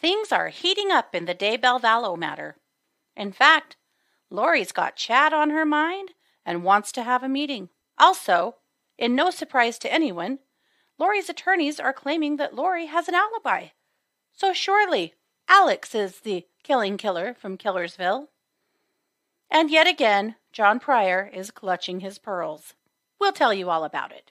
Things are heating up in the Daybell Vallow matter. In fact, Lori's got Chad on her mind and wants to have a meeting. Also, in no surprise to anyone, Lori's attorneys are claiming that Lori has an alibi. So surely Alex is the killing killer from Killersville. And yet again, John Pryor is clutching his pearls. We'll tell you all about it.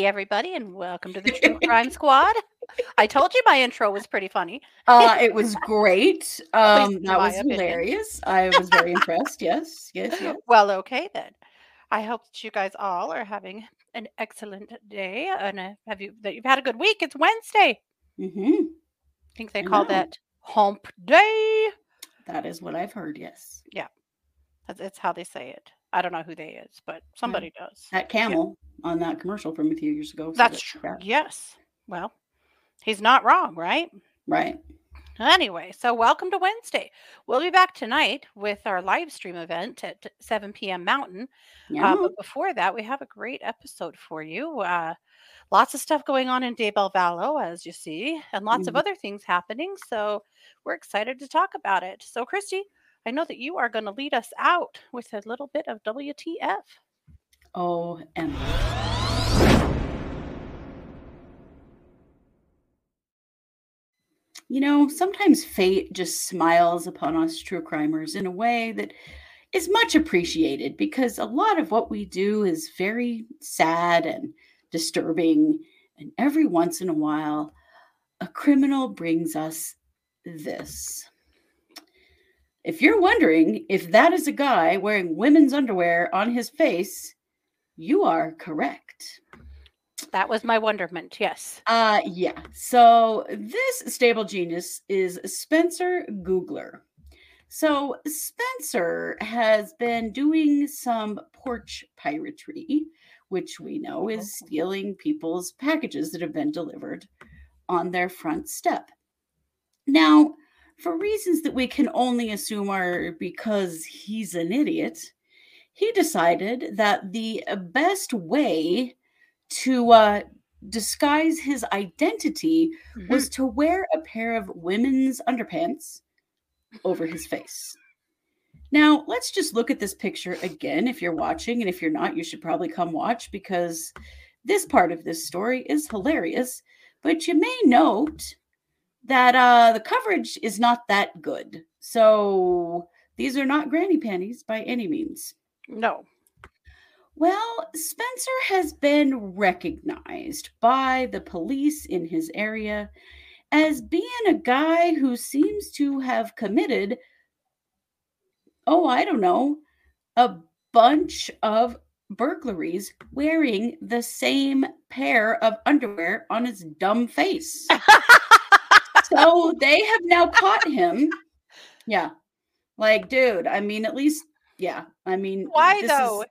Hey, everybody, and welcome to the True Crime Squad. I told you my intro was pretty funny. Uh, it was great. Um, that was opinion. hilarious. I was very impressed. Yes, yes, yes. Well, okay then. I hope that you guys all are having an excellent day, and uh, have you that you've had a good week. It's Wednesday. hmm I think they call that Hump Day. That is what I've heard. Yes, Yeah, That's, that's how they say it. I don't know who they is, but somebody does. that camel on that commercial from a few years ago. That's it. true. Yeah, Yes. Well, he's not wrong, right? Right. Anyway, so welcome to Wednesday. We'll be back tonight with our live stream event at 7 p.m. Mountain. Yeah. Uh, but before that, we have a great episode for you. Uh, lots of stuff going on in Daybell Vallow, as you see, and lots of Mhm. other things happening. So we're excited to talk about it. So, Christy, I know that you are going to lead us out with a little bit of WTF. oh, and you know, sometimes fate just smiles upon us true crimers in a way that is much appreciated because a lot of what we do is very sad and disturbing. And every once in a while, a criminal brings us this. If you're wondering if that is a guy wearing women's underwear on his face, you are correct. That was my wonderment. Yes. Uh yeah. So this stable genius is Spencer Gougler. So Spencer has been doing some porch piracy, which we know is stealing people's packages that have been delivered on their front step. Now, for reasons that we can only assume are because he's an idiot, he decided that the best way to uh, disguise his identity was to wear a pair of women's underpants over his face. Now, let's just look at this picture again if you're watching, and if you're not, you should probably come watch because this part of this story is hilarious. But you may note that uh, the coverage is not that good. So these are not granny panties by any means. No. Well, Spencer has been recognized by the police in his area as being a guy who seems to have committed, oh, I don't know, a bunch of burglaries wearing the same pair of underwear on his dumb face. so they have now caught him. Yeah. Like, dude, I mean, at least, yeah. I mean, Why though?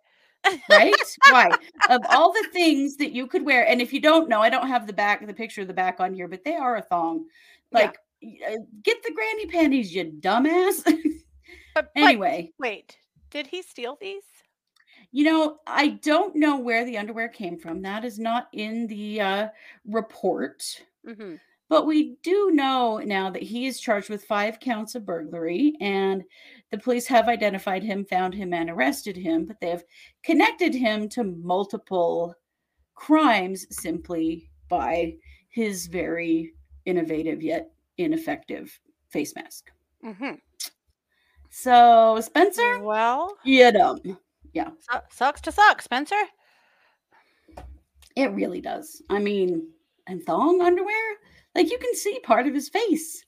is- right? Why? Of all the things that you could wear, and if you don't know, I don't have the back, the picture of the back on here, but they are a thong. Like, y- uh, get the granny panties, you dumbass. But, but anyway, wait, did he steal these? you know, I don't know where the underwear came from. That is not in the uh, report. hmm But we do know now that he is charged with five counts of burglary, and the police have identified him, found him, and arrested him. But they have connected him to multiple crimes simply by his very innovative yet ineffective face mask. hmm So, Spencer, Well, you dumb. su- sucks to suck, Spencer. It really does. I mean, and thong underwear? Like you can see part of his face.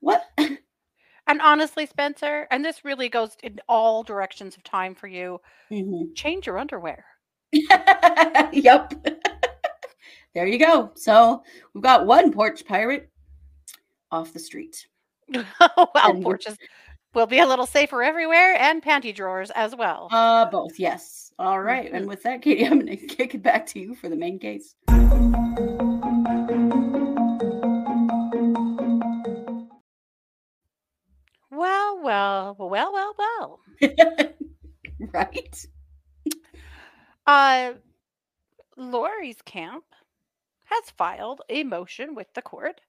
What? And honestly, Spencer, and this really goes in all directions of time for you. Mhm. Change your underwear. yep. there you go. So we've got one porch pirate off the street. well, And porches. We'll be a little safer everywhere and panty drawers as well. Uh, both, yes. All right. Mhm. And with that, Katie, I'm going to kick it back to you for the main case. Well, well, well, well, well. right? Uh, Lori's camp has filed a motion with the court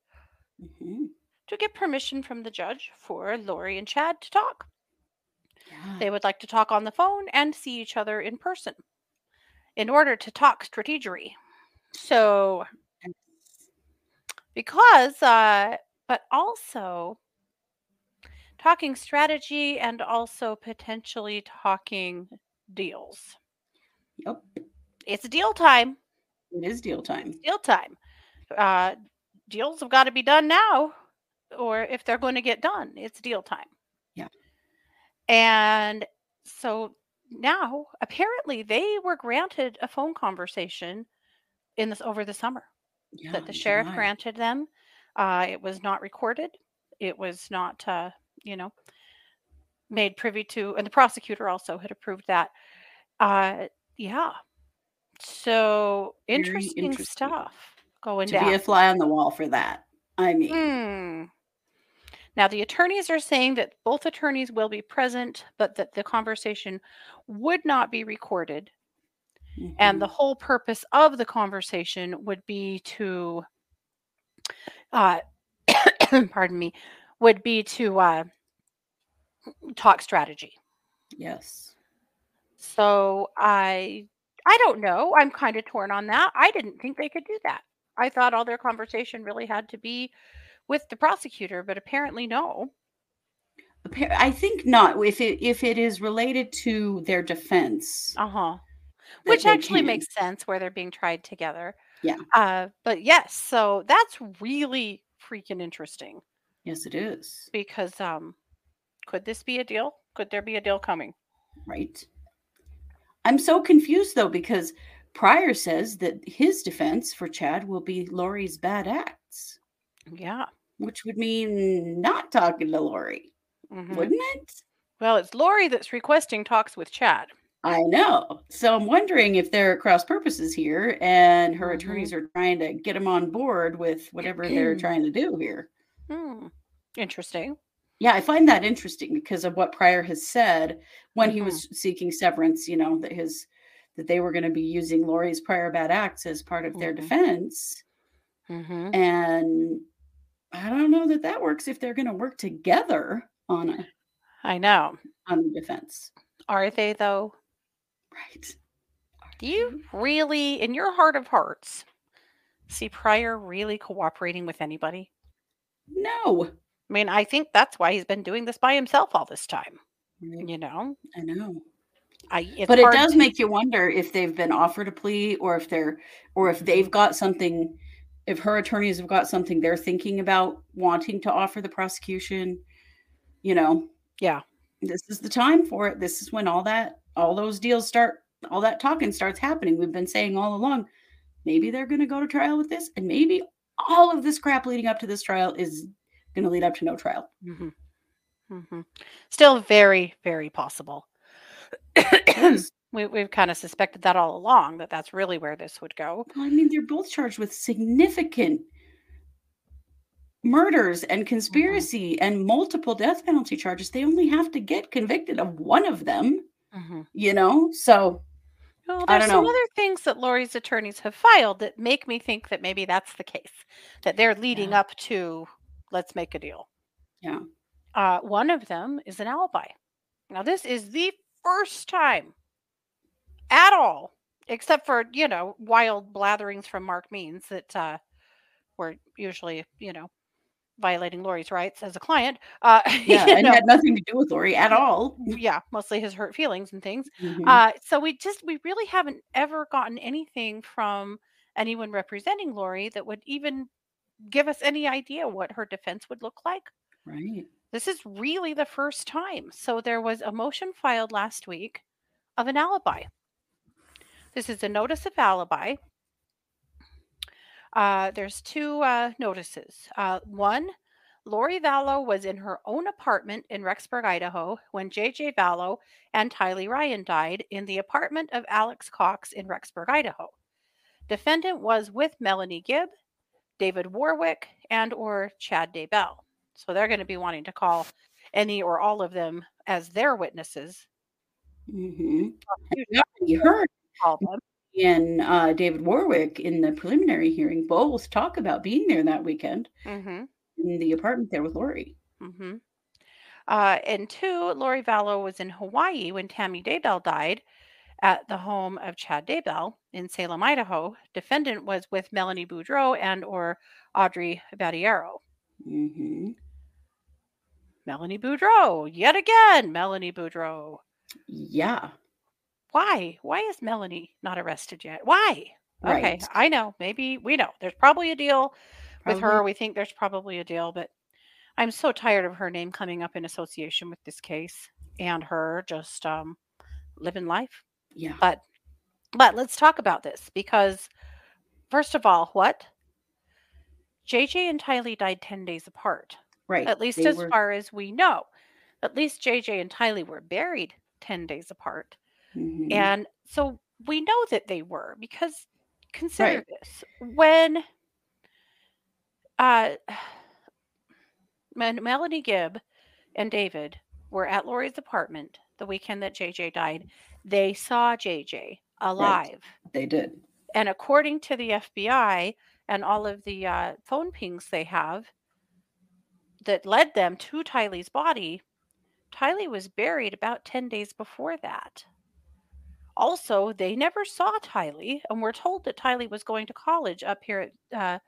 Mhm. to get permission from the judge for Lori and Chad to talk. Yeah. They would like to talk on the phone and see each other in person in order to talk strategery. So, because, uh, but also talking strategy and also potentially talking deals. Yep. It's deal time. It is deal time. Deal time. Uh, deals have got to be done now, or if they're going to get done, it's deal time. Yeah. And so now, apparently, they were granted a phone conversation in this over the summer Yeah, that the sheriff granted them. Uh, it was not recorded. It was not, uh, you know, made privy to, and the prosecutor also had approved that. Uh, yeah. So interesting, interesting. stuff going To down. be a fly on the wall for that. I mean, Hmm. Now, the attorneys are saying that both attorneys will be present, but that the conversation would not be recorded. And the mhm. whole purpose of the conversation would be to, uh, pardon me, would be to uh, talk strategy. yes. So I, I don't know. I'm kind of torn on that. I didn't think they could do that. I thought all their conversation really had to be with the prosecutor, but apparently no. I think not. If it if it is related to their defense, Uh huh. Which actually can. makes sense where they're being tried together. Yeah. Uh, but yes, so that's really freaking interesting Yes, it is. because um, could this be a deal? Could there be a deal coming? Right. I'm so confused though because Pryor says that his defense for Chad will be Lori's bad acts, Yeah. which would mean not talking to Lori, mhm. wouldn't it? Well, it's Lori that's requesting talks with Chad. I know. So I'm wondering if there are cross purposes here and her Mhm. attorneys are trying to get him on board with whatever they're trying to do here. Hmm. Interesting. Yeah, I find that interesting because of what Pryor has said when he Mhm. was seeking severance, you know, that his that they were going to be using Lori's prior bad acts as part of their Mhm. defense. hmm And I don't know that that works if they're going to work together on a I know. on the defense. Are they though? Right. Do you really, in your heart of hearts, see Pryor really cooperating with anybody? No. I mean, I think that's why he's been doing this by himself all this time. Right. You know, I know. I. But it does to- make you wonder if they've been offered a plea or if they're or if they've got something if her attorneys have got something they're thinking about wanting to offer the prosecution you know Yeah. this is the time for it this is when all that all those deals start all that talking starts happening we've been saying all along maybe they're going to go to trial with this and maybe all of this crap leading up to this trial is going to lead up to no trial hmm hmm Still very, very possible. we, we've kind of suspected that all along that that's really where this would go. Well, I mean, they're both charged with significant murders and conspiracy and multiple death penalty charges. They only have to get convicted of one of them, Mm-hmm. you know? So, Well, I there's don't some know. other things that Lori's attorneys have filed that make me think that maybe that's the case, that they're leading Yeah. up to let's make a deal. yeah. Uh, one of them is an alibi. Now, this is the first time at all, except for, you know, wild blatherings from Mark Means that uh, were usually, you know, violating Lori's rights as a client. Uh, Yeah. and know, had nothing to do with Lori at all. yeah, mostly his hurt feelings and things. Mhm. Uh, so we just we really haven't ever gotten anything from anyone representing Lori that would even give us any idea what her defense would look like. right. This is really the first time. So there was a motion filed last week of an alibi. This is a notice of alibi. Uh, there's two uh, notices. Uh, one, Lori Vallow was in her own apartment in Rexburg, Idaho, when J.J. Vallow and Tylee Ryan died in the apartment of Alex Cox in Rexburg, Idaho. Defendant was with Melanie Gibb, David Warwick, and or Chad Daybell. So they're going to be wanting to call any or all of them as their witnesses. Mm-hmm. You heard Call them. And uh, David Warwick in the preliminary hearing both talk about being there that weekend Mm-hmm. in the apartment there with Lori. Mm-hmm. Uh, and two, Lori Vallow was in Hawaii when Tammy Daybell died at the home of Chad Daybell in Salem, Idaho. Defendant was with Melanie Boudreaux and or Audrey Barattiero. Mm-hmm. Melanie Boudreaux, yet again, Melanie Boudreaux. Yeah, Why? Why is Melanie not arrested yet? Why? Okay. I know. Maybe we know. There's probably a deal with her. We think there's probably a deal, but I'm so tired of her name coming up in association with this case and her just um, living life. Yeah. But but let's talk about this because first of all, what? JJ and Tylee died 10 days apart. Right. At least They as were- far as we know. At least JJ and Tylee were buried 10 days apart. Mhm. And so we know that they were because consider Right. this. When uh when Melanie Gibb and David were at Lori's apartment the weekend that JJ died, they saw JJ alive. They did. And according to the FBI and all of the uh, phone pings they have that led them to Tylee's body, Tylee was buried about 10 days before that. Also, they never saw Tylee, and we're told that Tylee was going to college up here at uh,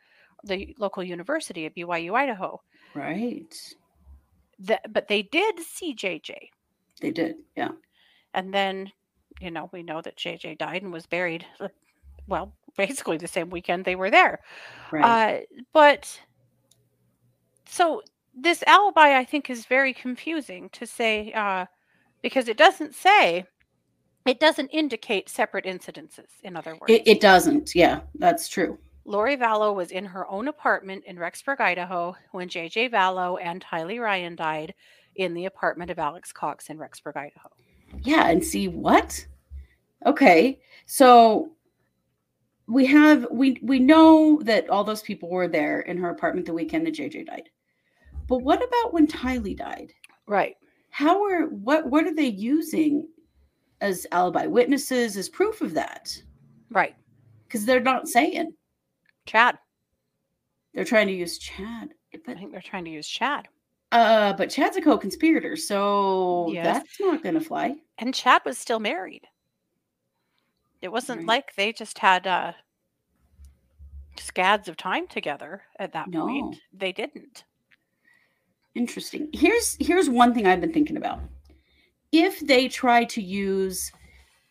the local university at BYU, Idaho. Right. The, but they did see JJ. They did. Yeah. And then, you know, we know that JJ died and was buried, uh, well, basically the same weekend they were there. Right. Uh, but so this alibi, I think, is very confusing to say uh, because it doesn't say, it doesn't indicate separate incidences. In other words, it, it doesn't. Yeah, that's true. Lori Vallow was in her own apartment in Rexburg, Idaho, when JJ Vallow and Tylee Ryan died in the apartment of Alex Cox in Rexburg, Idaho. Yeah. And see what? Okay. So we have we we know that all those people were there in her apartment the weekend that JJ died. But what about when Tylee died? Right. How are what what are they using as alibi witnesses as proof of that? Right. Because they're not saying Chad. they're trying to use Chad. I But think they're trying to use Chad. uh but Chad's a co-conspirator, so Yes. that's not gonna fly. And Chad was still married. It wasn't Right. like they just had uh, scads of time together at that No. point. They didn't. Interesting. Here's here's one thing I've been thinking about. If they try to use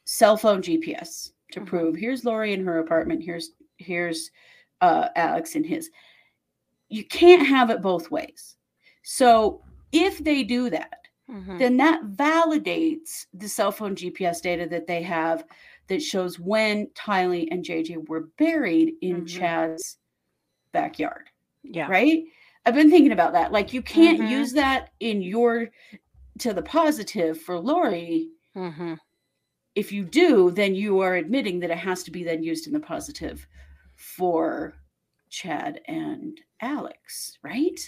cell phone GPS to Mhm. prove here's Lori in her apartment, here's here's uh, Alex in his, you can't have it both ways. So if they do that, Mhm. then that validates the cell phone GPS data that they have that shows when Tylee and JJ were buried in Mhm. Chad's backyard Yeah. right? I've been thinking about that. Like you can't Mhm. use that in your to the positive for Lori. hmm If you do, then you are admitting that it has to be then used in the positive for Chad and Alex, right?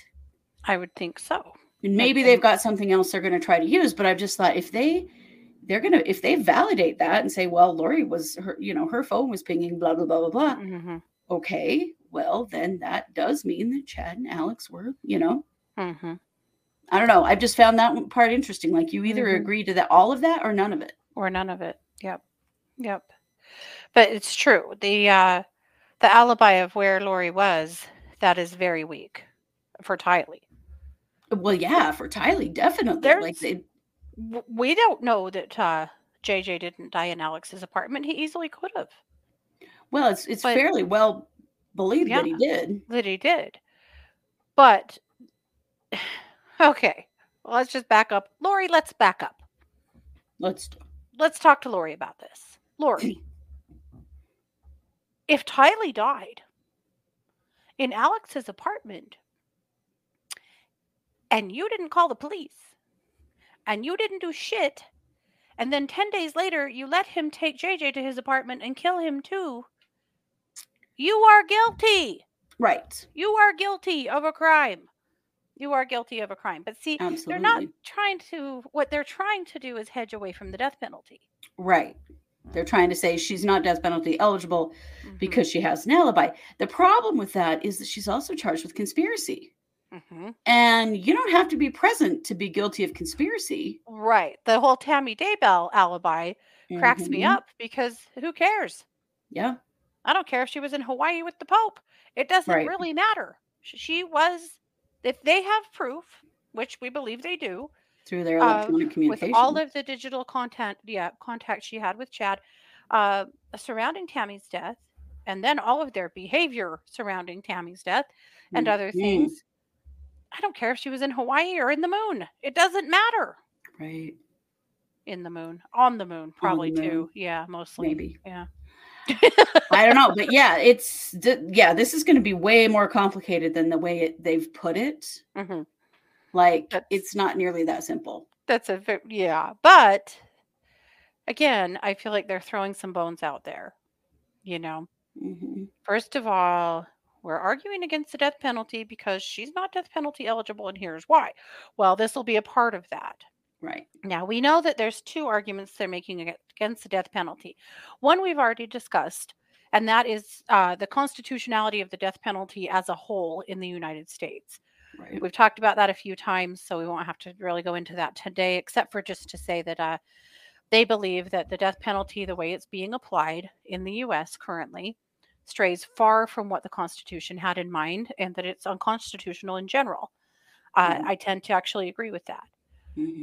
I would think so. And maybe they've got something else they're going to try to use, but I've just thought if they they're going to if they validate that and say, well, Lori was her, you know, her phone was pinging, blah blah blah blah blah. hmm Okay, well then that does mean that Chad and Alex were, you know, hmm I don't know. I've just found that part interesting. Like you either Mhm. agree to that all of that or none of it. Or none of it. Yep. Yep. But it's true. The uh, the alibi of where Lori was that is very weak for Tylee. Well, yeah, for Tylee, definitely. like they, We don't know that uh, JJ didn't die in Alex's apartment. He easily could have. well, it's it's But- fairly well believed that he did. that he did. But okay, well, let's just back up. Lori, let's back up. Let's Let's talk to Lori about this. Lori, if Tylee died in Alex's apartment and you didn't call the police and you didn't do shit and then 10 days later you let him take JJ to his apartment and kill him too you are guilty Right. you are guilty of a crime you are guilty of a crime but see Absolutely. they're not trying to what they're trying to do is hedge away from the death penalty Right. They're trying to say she's not death penalty eligible Mhm, because she has an alibi. The problem with that is that she's also charged with conspiracy. mhm. And you don't have to be present to be guilty of conspiracy. right the whole tammy daybell alibi cracks me Mhm. up because who cares Yeah. I don't care if she was in Hawaii with the Pope. It doesn't Right. really matter. She was, if they have proof, which we believe they do, Through their Uh, electronic with all of the digital content, yeah, contact she had with Chad, uh, surrounding Tammy's death, and then all of their behavior surrounding Tammy's death and other Mhm. things. I don't care if she was in Hawaii or in the moon. It doesn't matter. Right. In the moon, on the moon, probably the moon. too. Yeah, mostly. Maybe. Yeah. I don't know. But yeah, it's, th- yeah, this is going to be way more complicated than the way it, they've put it. hmm Like, That's- it's not nearly that simple. That's a yeah, but again, I feel like they're throwing some bones out there. You know, hmm first of all, we're arguing against the death penalty because she's not death penalty eligible, and here's why. Well, this will be a part of that. Right. Now we know that there's two arguments they're making against the death penalty. One we've already discussed, and that is uh, the constitutionality of the death penalty as a whole in the United States. Right. We've talked about that a few times, so we won't have to really go into that today, except for just to say that uh, they believe that the death penalty, the way it's being applied in the U.S. currently, strays far from what the Constitution had in mind, and that it's unconstitutional in general. Uh, Mhm. I tend to actually agree with that.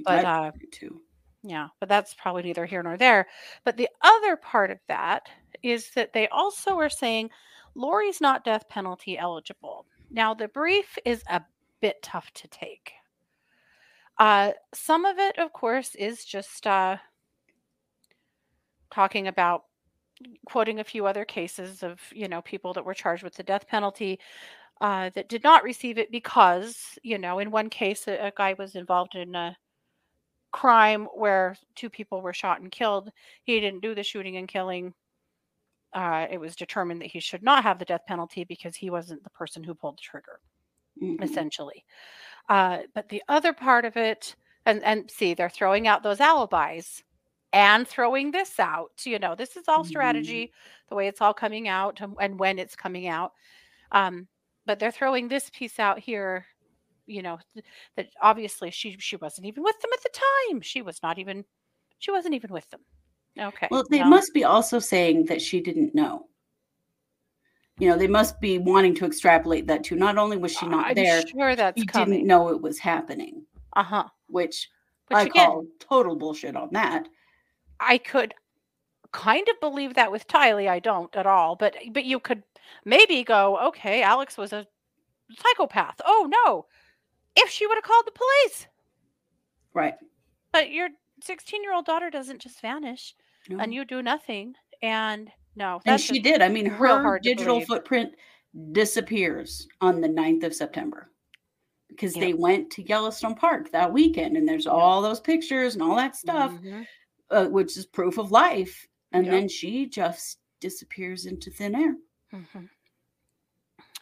But I uh, too. yeah, but that's probably neither here nor there. But the other part of that is that they also are saying Lori's not death penalty eligible. Now, the brief is a bit tough to take. Uh, some of it, of course, is just uh, talking about quoting a few other cases of you know people that were charged with the death penalty uh, that did not receive it because you know in one case a, a guy was involved in a crime where two people were shot and killed he didn't do the shooting and killing uh, it was determined that he should not have the death penalty because he wasn't the person who pulled the trigger Mhm. essentially. Uh, but the other part of it, and and see, they're throwing out those alibis and throwing this out. You know, this is all strategy, the way it's all coming out and, and when it's coming out. Um, but they're throwing this piece out here. You know, th- that obviously she she wasn't even with them at the time. She was not even she wasn't even with them. Okay. Well, they no. must be also saying that she didn't know. You know, they must be wanting to extrapolate that too. Not only was she not I'm there, sure that's she coming. didn't know it was happening, Uh huh. which Which I again, call total bullshit on that. I could kind of believe that with Tylee. I don't at all, but but you could maybe go, okay, Alex was a psychopath. Oh no, if she would have called the police, Right. but your 16 year old daughter doesn't just vanish No. and you do nothing. And no, And she did. I mean, her digital footprint disappears on the 9th of September because Yep. they went to Yellowstone Park that weekend and there's all those pictures and all that stuff, Mhm. uh, which is proof of life. And Yep. then she just disappears into thin air. Mhm.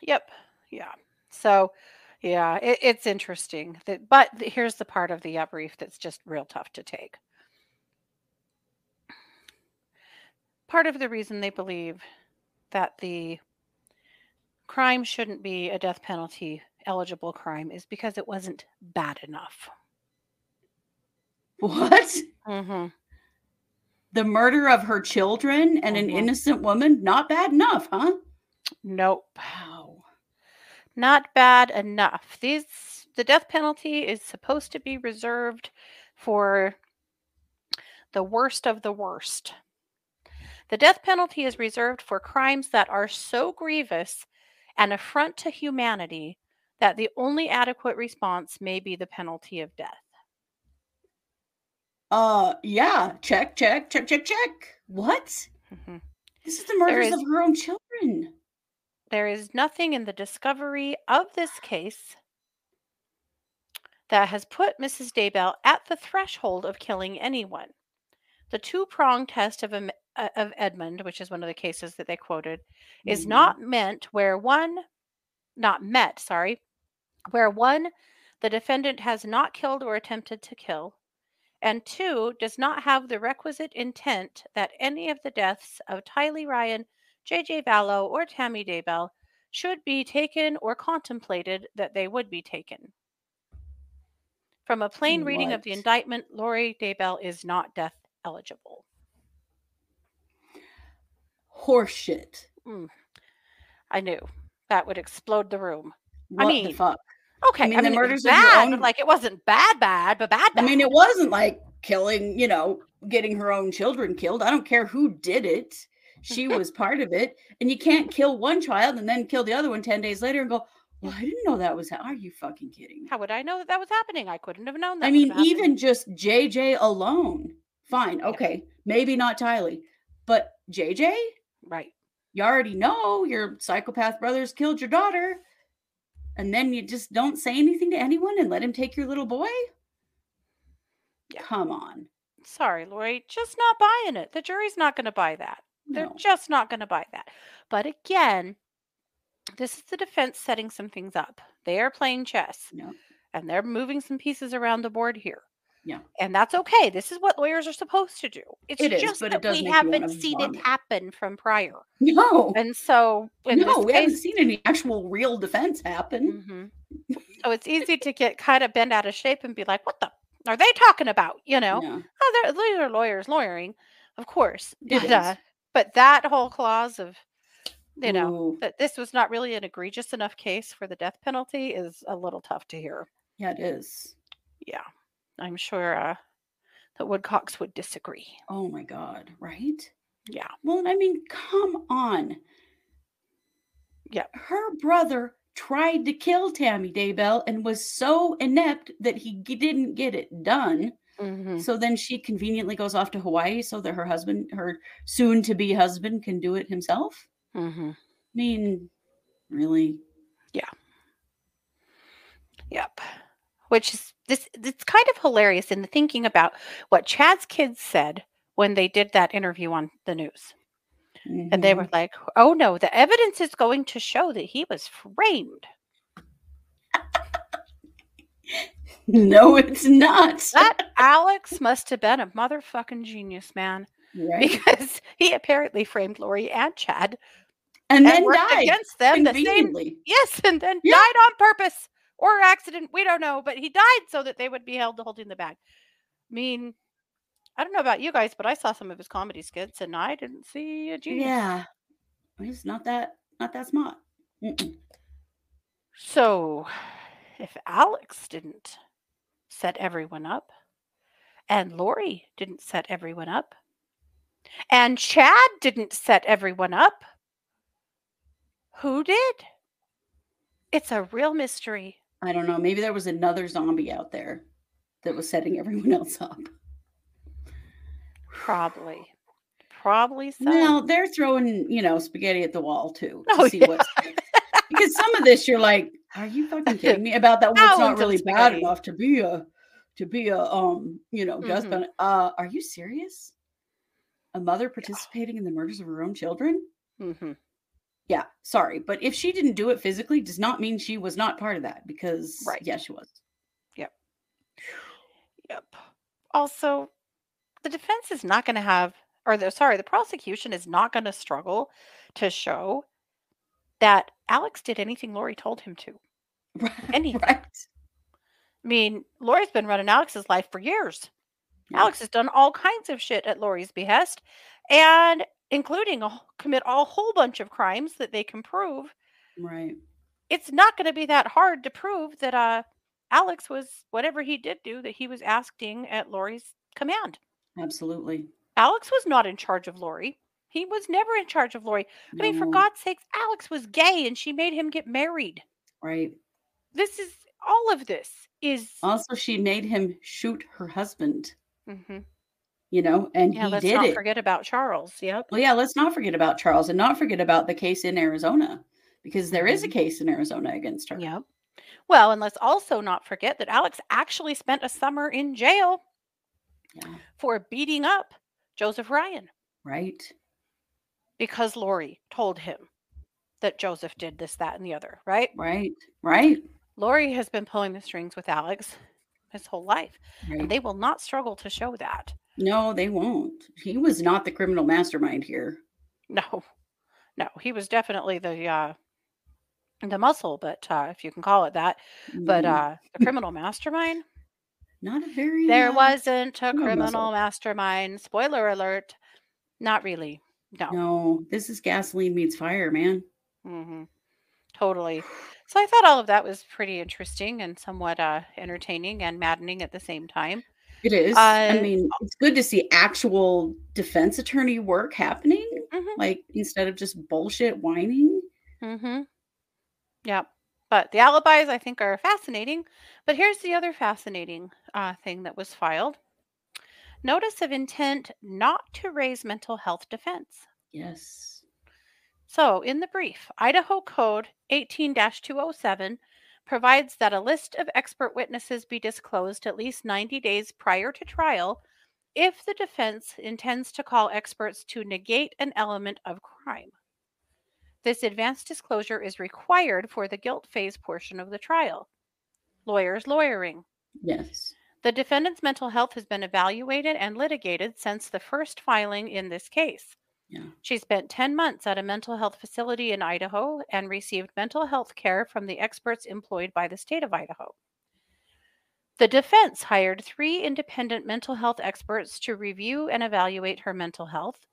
Yep. Yeah. So, yeah, it, it's interesting that, but here's the part of the uh, brief that's just real tough to take. Part of the reason they believe that the crime shouldn't be a death penalty eligible crime is because it wasn't bad enough. What? hmm The murder of her children and an Mhm. innocent woman? Not bad enough, huh? Nope. Wow. Not bad enough. These the death penalty is supposed to be reserved for the worst of the worst. The death penalty is reserved for crimes that are so grievous an affront to humanity that the only adequate response may be the penalty of death. Uh, yeah. Check, check, check, check, check. What? Mhm. This is the murders is- of her own children. There is nothing in the discovery of this case that has put Mrs. Daybell at the threshold of killing anyone. The two prong test of, uh, of Enmund, which is one of the cases that they quoted, is Mhm. not meant where one, not met, sorry, where one, the defendant has not killed or attempted to kill, and two, does not have the requisite intent that any of the deaths of Tylee Ryan, J.J. Vallow, or Tammy Daybell should be taken or contemplated that they would be taken. From a plain reading of the indictment, Lori Daybell is not death eligible. Horseshit. Mm. I knew that would explode the room. What the mean, fuck? Okay, I mean, mean, the murders bad, own- like it wasn't bad, bad, but bad. I mean, it wasn't like killing, you know, getting her own children killed. I don't care who did it. She was part of it. And you can't kill one child and then kill the other one 10 days later and go, well, I didn't know that was. Ha- Are you fucking kidding me? How would I know that that was happening? I couldn't have known that. I mean, even just JJ alone. Fine. Okay. Maybe not Tylee, but JJ, right. you already know your psychopath brothers killed your daughter. And then you just don't say anything to anyone and let him take your little boy? Yeah. Come on. Sorry, Lori, just not buying it. The jury's not going to buy that. They're No. just not going to buy that. But again, this is the defense setting some things up. They are playing chess No. and they're moving some pieces around the board here. Yeah. And that's okay. This is what lawyers are supposed to do. It's It is, just but it that does we make you wanna haven't seen it happen from prior. No. And so no, we haven't seen any actual real defense happen. Mhm. so it's easy to get kind of bent out of shape and be like, what the are they talking about? You know? Yeah. Oh, they're, these are lawyers lawyering, of course. It But, uh, is. But that whole clause of, you know, Ooh, that this was not really an egregious enough case for the death penalty is a little tough to hear. yeah, it is. Yeah, I'm sure uh, that Woodcocks would disagree. Oh my god, right? Yeah, Well, I mean, come on. Yeah. Her brother tried to kill Tammy Daybell and was so inept that he didn't get it done. Hmm So then she conveniently goes off to Hawaii so that her husband, her soon to be husband, can do it himself. hmm I mean, really? Yeah. Yep. Which is this it's kind of hilarious in the thinking about what Chad's kids said when they did that interview on the news. And they were like, "Oh no, the evidence is going to show that he was framed." no, it's not. That Alex must have been a motherfucking genius, man, right? because he apparently framed Lori and Chad And and then died against them the same. Yes, and then Yeah. died on purpose or accident. We don't know, but he died so that they would be held to holding the bag. I mean, I don't know about you guys, but I saw some of his comedy skits and I didn't see a genius. Yeah, he's not that not that smart. Mm-mm. So, if Alex didn't set everyone up, and Lori didn't set everyone up, and Chad didn't set everyone up, who did? It's a real mystery. I don't know. Maybe there was another zombie out there that was setting everyone else up. Probably. Probably so. Well, they're throwing you know spaghetti at the wall too to Oh, see yeah. what's because some of this you're like, are you fucking kidding me about that? What's not really bad enough to be a to be a um you know Mhm. penalty. Uh, are you serious? A mother participating in the murders of her own children? Mm-hmm. Yeah, sorry, but if she didn't do it physically, does not mean she was not part of that. Because Right. yeah, she was. Yep. Yep. Also, the defense is not going to have, or the sorry, the prosecution is not going to struggle to show that Alex did anything Lori told him to. Right. Anything. right. I mean, Lori's been running Alex's life for years. Yeah. Alex has done all kinds of shit at Lori's behest, and including a, commit a whole bunch of crimes that they can prove. Right. It's not going to be that hard to prove that uh, Alex was whatever he did do that he was acting at Lori's command. Absolutely. Alex was not in charge of Lori. He was never in charge of Lori. I mean, for God's sakes, Alex was gay and she made him get married. Right. This is all of this is. Also, she made him shoot her husband. Mhm. You know, and Yeah, he let's did not it. forget about Charles. Yep. Well, yeah, let's not forget about Charles and not forget about the case in Arizona because there is a Mhm. case in Arizona against her. Yep. Well, and let's also not forget that Alex actually spent a summer in jail Yeah. for beating up Joseph Ryan Right. Because Lori told him that Joseph did this, that, and the other, right? Right. Right. Lori has been pulling the strings with Alex his whole life, Right. and they will not struggle to show that. no, they won't. He was not the criminal mastermind here. No, no, he was definitely the uh, the muscle, but uh, if you can call it that. But Mm, uh, the criminal mastermind, not a very. there uh, wasn't a criminal criminal muscle. mastermind. Spoiler alert. Not really. No. No, this is gasoline meets fire, man. Mm-hmm. Totally. So I thought all of that was pretty interesting and somewhat uh, entertaining and maddening at the same time. It is. I Uh, mean, it's good to see actual defense attorney work happening, Mhm. like instead of just bullshit whining. Mm-hmm. Yep. But the alibis, I think, are fascinating. But here's the other fascinating uh, thing that was filed notice of intent not to raise mental health defense. Yes. So, in the brief, Idaho Code 18 207 provides that a list of expert witnesses be disclosed at least 90 days prior to trial if the defense intends to call experts to negate an element of crime. This advanced disclosure is required for the guilt phase portion of the trial. Lawyers lawyering. Yes. The defendant's mental health has been evaluated and litigated since the first filing in this case. Yeah. She spent 10 months at a mental health facility in Idaho and received mental health care from the experts employed by the state of Idaho. The defense hired three independent mental health experts to review and evaluate her mental health.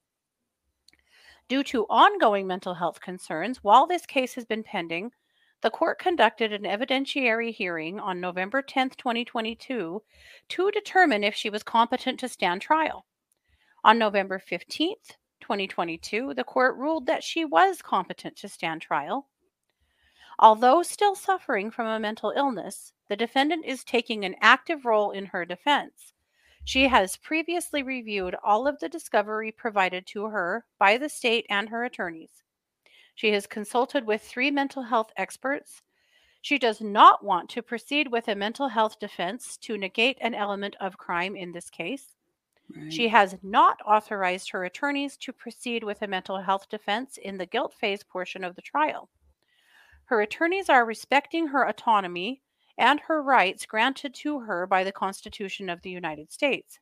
Due to ongoing mental health concerns, while this case has been pending, the court conducted an evidentiary hearing on November 10, 2022, to determine if she was competent to stand trial. On November 15th, 2022, the court ruled that she was competent to stand trial. Although still suffering from a mental illness, the defendant is taking an active role in her defense. She has previously reviewed all of the discovery provided to her by the state and her attorneys. She has consulted with three mental health experts. She does not want to proceed with a mental health defense to negate an element of crime in this case. Right. She has not authorized her attorneys to proceed with a mental health defense in the guilt phase portion of the trial. Her attorneys are respecting her autonomy and her rights granted to her by the Constitution of the United States.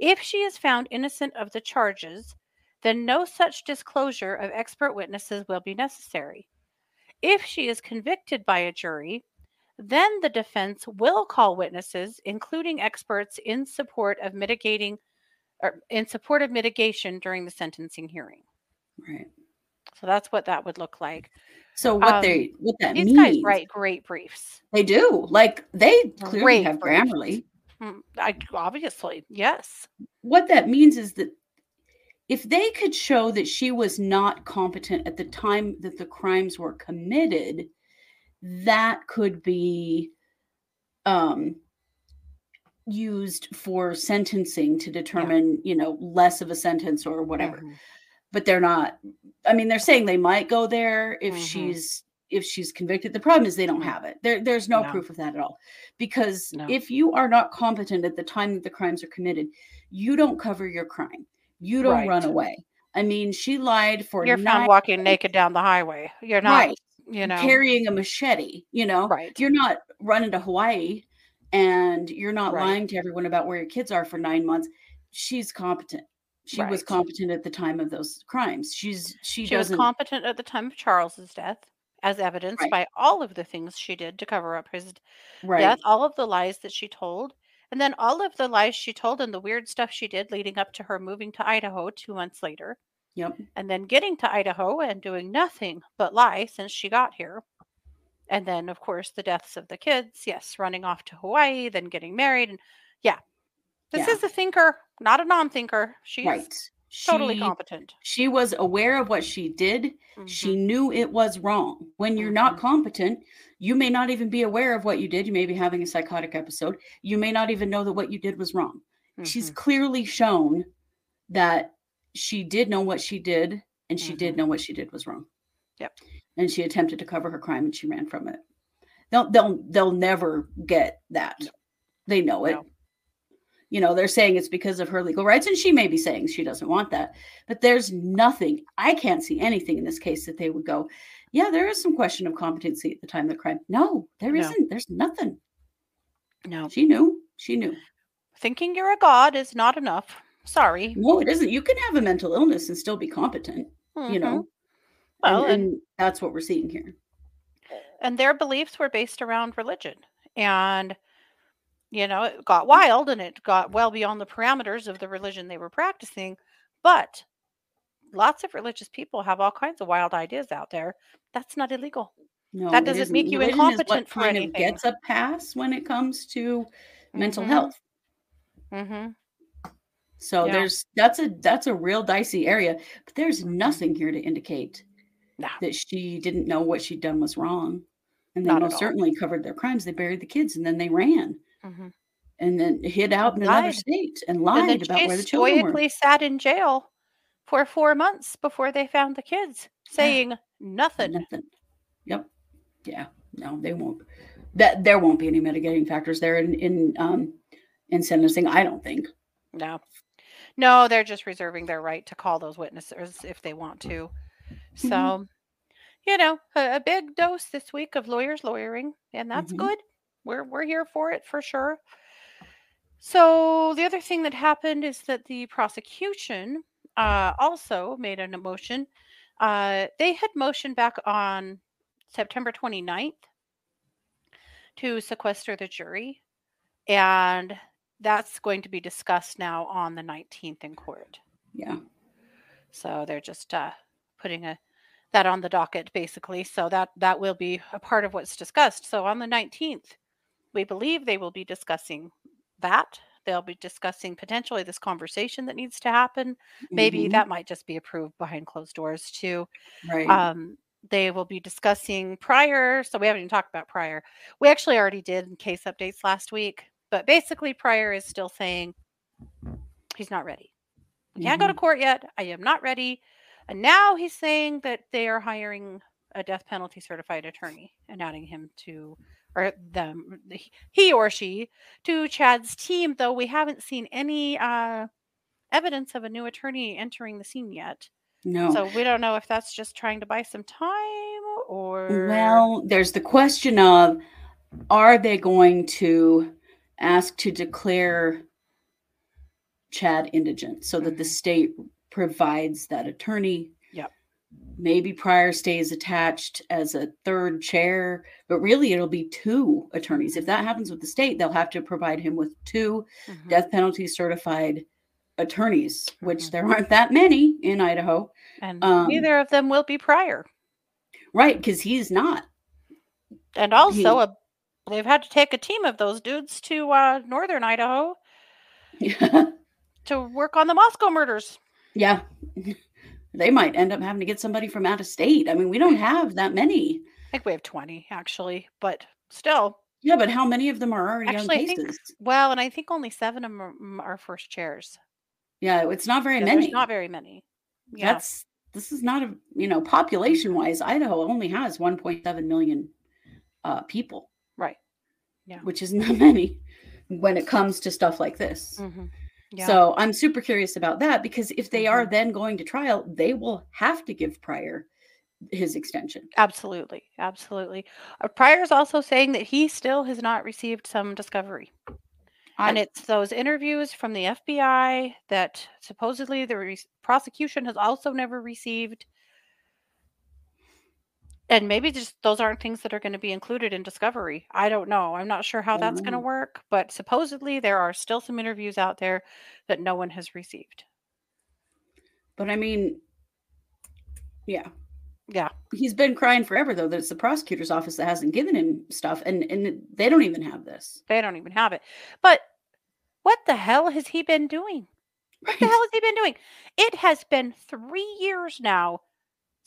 If she is found innocent of the charges, then no such disclosure of expert witnesses will be necessary. If she is convicted by a jury, then the defense will call witnesses, including experts, in support of mitigating or in support of mitigation during the sentencing hearing. right. So that's what that would look like. So what Um, they what that These means? guys write great briefs. They do. Like they clearly Great have briefs. Grammarly. Mm, I, obviously, yes. What that means is that if they could show that she was not competent at the time that the crimes were committed, that could be um used for sentencing to determine, you know, less of a sentence or whatever. Mhm. But they're not I mean, they're saying they might go there if Mhm. she's if she's convicted. The problem is they don't Mhm. have it. There there's no No. proof of that at all. Because No. if you are not competent at the time that the crimes are committed, you don't cover your crime. You don't run away. I mean, she lied for You're found nine walking naked down the highway. You're not, right you know, carrying a machete, you know. right. You're not running to Hawaii and you're not Right. lying to everyone about where your kids are for 9 months. She's competent. She was competent at the time of those crimes. She's she, She was competent at the time of Charles's death, as evidenced Right. by all of the things she did to cover up his right. death, all of the lies that she told, and then all of the lies she told and the weird stuff she did leading up to her moving to Idaho two months later, Yep. and then getting to Idaho and doing nothing but lie since she got here. And then, of course, the deaths of the kids. Yes, running off to Hawaii, then getting married. And yeah, this Yeah. is a thinker, not a non thinker. She's Right. Totally competent. She was aware of what she did. She Mhm. knew it was wrong. When you're not Mhm. competent, you may not even be aware of what you did. You may be having a psychotic episode. You may not even know that what you did was wrong. She's Mhm. clearly shown that she did know what she did and she did Mhm. know what she did was wrong. Yep. And she attempted to cover her crime and she ran from it. they'll they'll they'll never get that. No. They know it. No. You know, they're saying it's because of her legal rights, and she may be saying she doesn't want that. But there's nothing. I can't see anything in this case that they would go, yeah, there is some question of competency at the time of the crime. No, there No. not There's nothing. No. She knew. She knew. Thinking you're a god is not enough. Sorry. No, it isn't. You can have a mental illness and still be competent. You Mhm. know, Well, and, and, and that's what we're seeing here. and their beliefs were based around religion. And, you know, it got wild and it got well beyond the parameters of the religion they were practicing. But lots of religious people have all kinds of wild ideas out there. That's not illegal. No, That doesn't make you Religion incompetent for kind of anything. Gets a pass when it comes to mental Mhm. health. Mm-hmm. So Yeah. there's that's a that's a real dicey area. But there's nothing here to indicate No. that she didn't know what she'd done was wrong. And they Not most certainly covered their crimes. They buried the kids and then they ran Mm-hmm. and then hid out in another state and And lied then about where the children were. sat in jail for four months before they found the kids, saying nothing. Nothing. Yep. Yeah. No, they won't. That there won't be any mitigating factors there in in um in sentencing. I don't think. No. No, they're just reserving their right to call those witnesses if they want to. So, Mm-hmm. you know, a, a big dose this week of lawyers lawyering, and that's Mhm. good. We're we're here for it for sure. So the other thing that happened is that the prosecution uh, also made an motion. Uh, they had motioned back on September 29th to sequester the jury, and that's going to be discussed now on the 19th in court. Yeah. So they're just uh, putting a that on the docket basically. So that that will be a part of what's discussed. So on the 19th, we believe they will be discussing that. They'll be discussing potentially this conversation that needs to happen. Maybe Mhm. that might just be approved behind closed doors too. right. Um, they will be discussing Prior. So we haven't even talked about Prior. We actually already did case updates last week, but basically Prior is still saying he's not ready. We can't go to court yet. I am not ready. And now he's saying that they are hiring a death penalty certified attorney and adding him to or them he or she to Chad's team though we haven't seen any uh evidence of a new attorney entering the scene yet. no. So we don't know if that's just trying to buy some time or Well, there's the question of are they going to ask to declare Chad indigent so that the Mhm. state provides that attorney? Maybe Prior stays attached as a third chair, but really it'll be two attorneys. If that happens with the state, they'll have to provide him with two Mhm. death penalty certified attorneys, which Mhm. there aren't that many in Idaho. and um, neither of them will be Prior. Right, because he's not. And also a they've had to take a team of those dudes to uh northern Idaho to work on the Moscow murders. Yeah. They might end up having to get somebody from out of state. I mean, we don't have that many. I think we have 20 actually, but still. Yeah, but how many of them are already Actually, I on think cases? well, and I think only 7 of them are, first chairs. Yeah, it's not very many. Not very many. Yeah. That's this is not a you know population wise. Idaho only has 1.7 million uh, people, right. Yeah. which isn't that many when it comes to stuff like this. Mhm. Yeah. So I'm super curious about that because if they are Mhm. then going to trial, they will have to give Prior his extension. absolutely. Absolutely. Uh, Prior is also saying that he still has not received some discovery. I, and it's those interviews from the FBI that supposedly the re- prosecution has also never received. And maybe just those aren't things that are going to be included in discovery. I don't know. I'm not sure how Don't that's going to work, but supposedly there are still some interviews out there that no one has received. but I mean, yeah, Yeah. he's been crying forever though that it's the prosecutor's office that hasn't given him stuff and and they don't even have this They don't even have it. But what the hell has he been doing? What the hell has he been doing? It has been three years now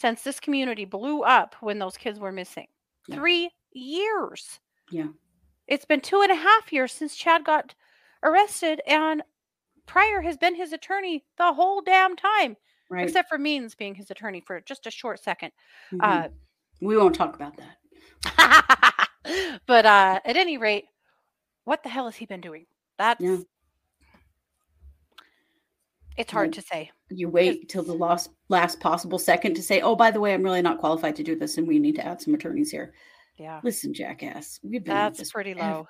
since this community blew up when those kids were missing. Yeah. Three years. Yeah. It's been two and a half years since Chad got arrested, and Prior has been his attorney the whole damn time, right except for Means being his attorney for just a short second. Mhm. Uh, we won't talk about that but uh, at any rate, what the hell has he been doing? That's Yeah. It's hard to say. You wait till the last last possible second to say, "Oh, by the way, I'm really not qualified to do this, and we need to add some attorneys here." Yeah, Listen, jackass, we've been that's pretty forever. low.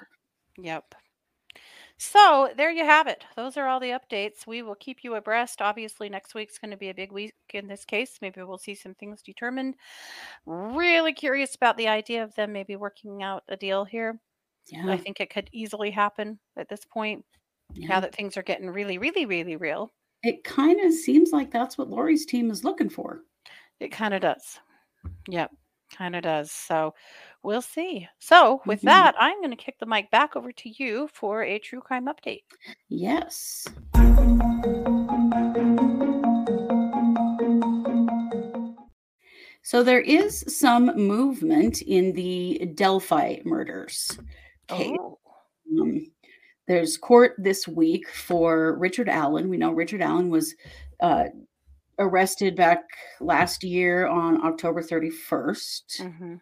Yep. So there you have it. Those are all the updates. We will keep you abreast. Obviously, next week's going to be a big week in this case. Maybe we'll see some things determined. Really curious about the idea of them maybe working out a deal here. Yeah, I think it could easily happen at this point. yeah. Now that things are getting really, really, really real, it kind of seems like that's what Lori's team is looking for. it kind of does. Yep, kind of does. So we'll see. So with Mhm. that, I'm going to kick the mic back over to you for a true crime update. Yes. So there is some movement in the Delphi murders case. Oh, Um, there's court this week for Richard Allen. We know Richard Allen was uh, arrested back last year on October 31st. hmm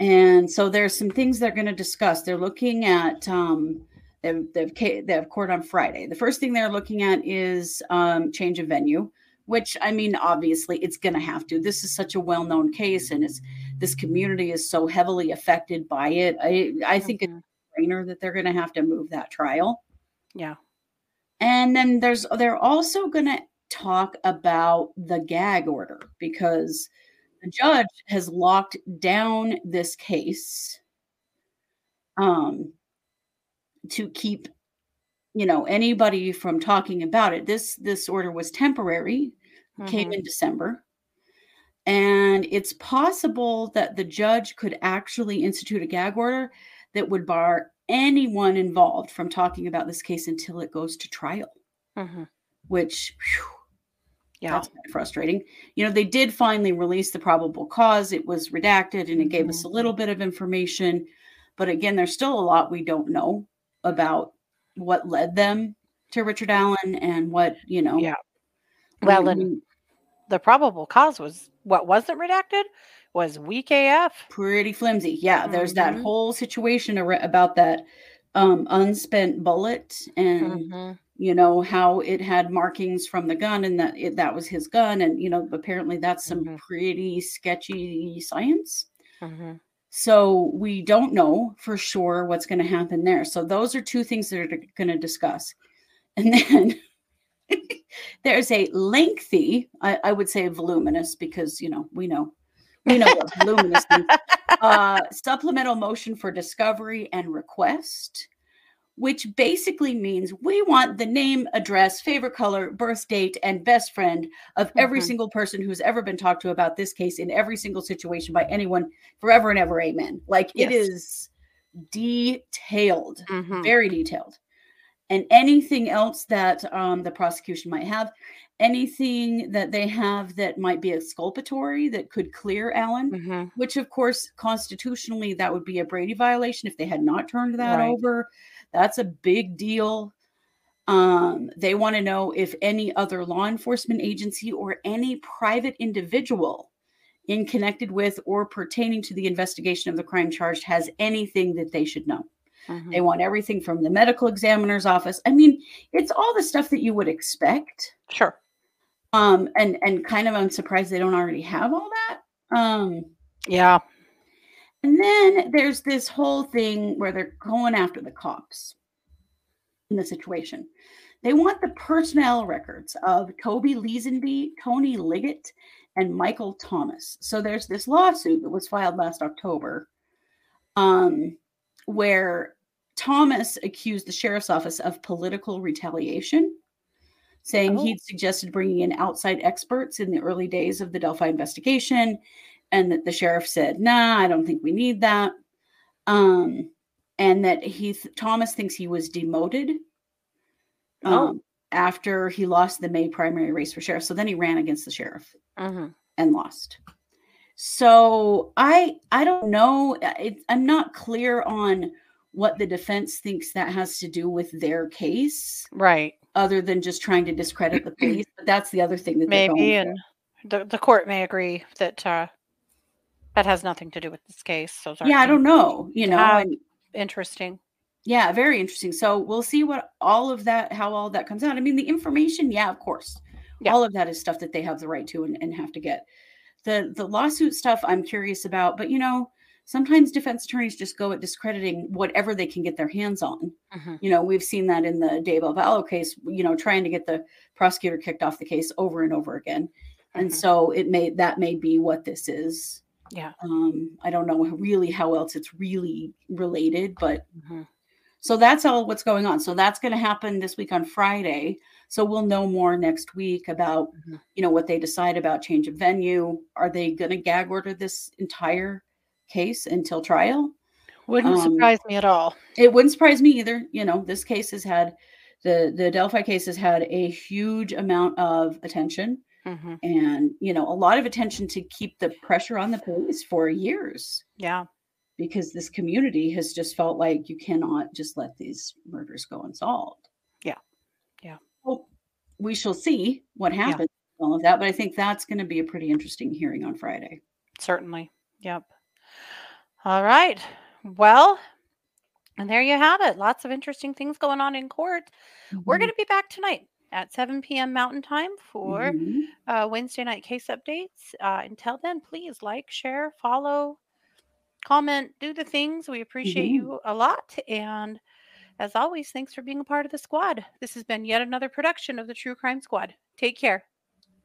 And so there's some things they're going to discuss. They're looking at um, they've, they've they have court on Friday. The first thing they're looking at is um, change of venue, which I mean, obviously, it's going to have to. This is such a well-known case, and it's this community is so heavily affected by it. I I think it's Mhm. a brainer that they're going to have to move that trial. yeah. And then there's they're also going to talk about the gag order because the judge has locked down this case um to keep you know anybody from talking about it. This this order was temporary, came Mhm. in December. And it's possible that the judge could actually institute a gag order that would bar anyone involved from talking about this case until it goes to trial, Mhm. which phew, Yeah. that's kind of frustrating. You know, they did finally release the probable cause. It was redacted and it gave us a Mhm. little bit of information. But again, there's still a lot we don't know about what led them to Richard Allen and what, you know. Yeah. Well, we- and the probable cause was what wasn't redacted was weak AF. pretty flimsy. Yeah, there's that Mhm. whole situation about that um unspent bullet and Mhm. you know how it had markings from the gun and that it, that was his gun and you know apparently that's some Mhm. pretty sketchy science. Mhm. So we don't know for sure what's going to happen there. So those are two things that are going to discuss. And then there's a lengthy, I, I would say voluminous because you know we know we know what voluminous. Uh, supplemental motion for discovery and request, which basically means we want the name, address, favorite color, birth date, and best friend of every Mhm. single person who's ever been talked to about this case in every single situation by anyone forever and ever. Amen. Like it Yes. is detailed Mhm. very detailed. And anything else that um, the prosecution might have, anything that they have that might be exculpatory that could clear Allen, Mhm. which of course constitutionally that would be a Brady violation if they had not turned that Right. over. That's a big deal. Um, they want to know if any other law enforcement agency or any private individual in connected with or pertaining to the investigation of the crime charged has anything that they should know. Mhm. They want everything from the medical examiner's office. I mean, it's all the stuff that you would expect. Sure. Um, and and kind of I'm surprised they don't already have all that. Um, Yeah. and then there's this whole thing where they're going after the cops in the situation. They want the personnel records of Tobe Leazenby, Tony Liggett, and Michael Thomas. So there's this lawsuit that was filed last October, um, where Thomas accused the sheriff's office of political retaliation, saying Oh. he'd suggested bringing in outside experts in the early days of the Delphi investigation, and that the sheriff said, "Nah, I don't think we need that." Um, and that he th- Thomas thinks he was demoted um, Oh. after he lost the May primary race for sheriff. So then he ran against the sheriff Mhm. and lost. So I I don't know. It, I'm not clear on what the defense thinks that has to do with their case, Right. other than just trying to discredit the police. But that's the other thing that they're Maybe, and the the court may agree that uh, That has nothing to do with this case. So Yeah, I don't know. You know, How- and interesting. yeah, very interesting. So we'll see what all of that, how all that comes out. I mean, the information, yeah, of course. Yeah. All of that is stuff that they have the right to and, and have to get. The the lawsuit stuff I'm curious about, but you know, sometimes defense attorneys just go at discrediting whatever they can get their hands on. Mhm. You know, we've seen that in the Daybell Vallow case, you know, trying to get the prosecutor kicked off the case over and over again. And Mhm. so it may that may be what this is. Yeah. Um, I don't know really how else it's really related, but Mhm. so that's all what's going on. So that's going to happen this week on Friday. So we'll know more next week about, Mhm. you know, what they decide about change of venue. Are they going to gag order this entire case until trial? Wouldn't Um, surprise me at all. It wouldn't surprise me either. You know, this case has had the the Delphi case has had a huge amount of attention hmm and, you know, a lot of attention to keep the pressure on the police for years Yeah. because this community has just felt like you cannot just let these murders go unsolved. Yeah. Yeah. Well, we shall see what happens with all of that, but I think that's going to be a pretty interesting hearing on Friday. Certainly. Yep. All right. Well, and there you have it. Lots of interesting things going on in court. We're Mhm. going to be back tonight at 7 p.m. Mountain Time for Mhm. uh, Wednesday night case updates. Uh, until then, please like, share, follow, comment, do the things. We appreciate Mhm. you a lot. And as always, thanks for being a part of the squad. This has been yet another production of the True Crime Squad. Take care.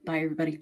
Bye, everybody.